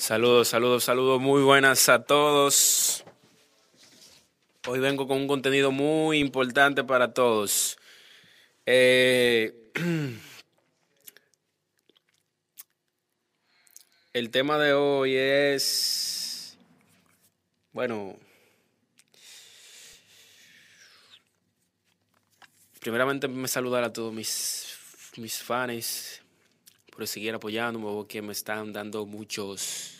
Saludos, saludos, saludos, muy buenas a todos. Hoy vengo con un contenido muy importante para todos. Eh, el tema de hoy es, bueno, primeramente me saludar a todos mis, mis fans por seguir apoyándome, porque me están dando muchos,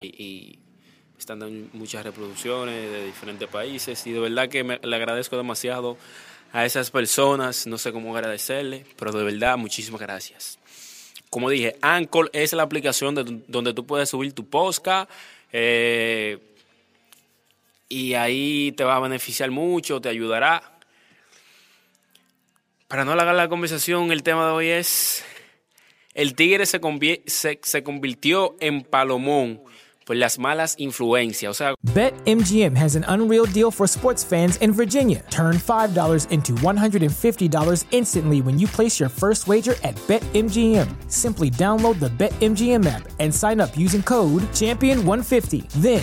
Y, están dando muchas reproducciones de diferentes países y de verdad que le agradezco demasiado a esas personas, no sé cómo agradecerle, pero de verdad muchísimas gracias. Como dije, Anchor es la aplicación de- donde tú puedes subir tu podcast eh, y ahí te va a beneficiar mucho, te ayudará. Para no alargar la conversación, el tema de hoy es el tigre se, se, se convirtió en palomón por las malas influencias. O sea, BetMGM has an unreal deal for sports fans in Virginia. Turn $5 into $150 instantly when you place your first wager at BetMGM. Simply download the BetMGM app and sign up using code Champion150. Then,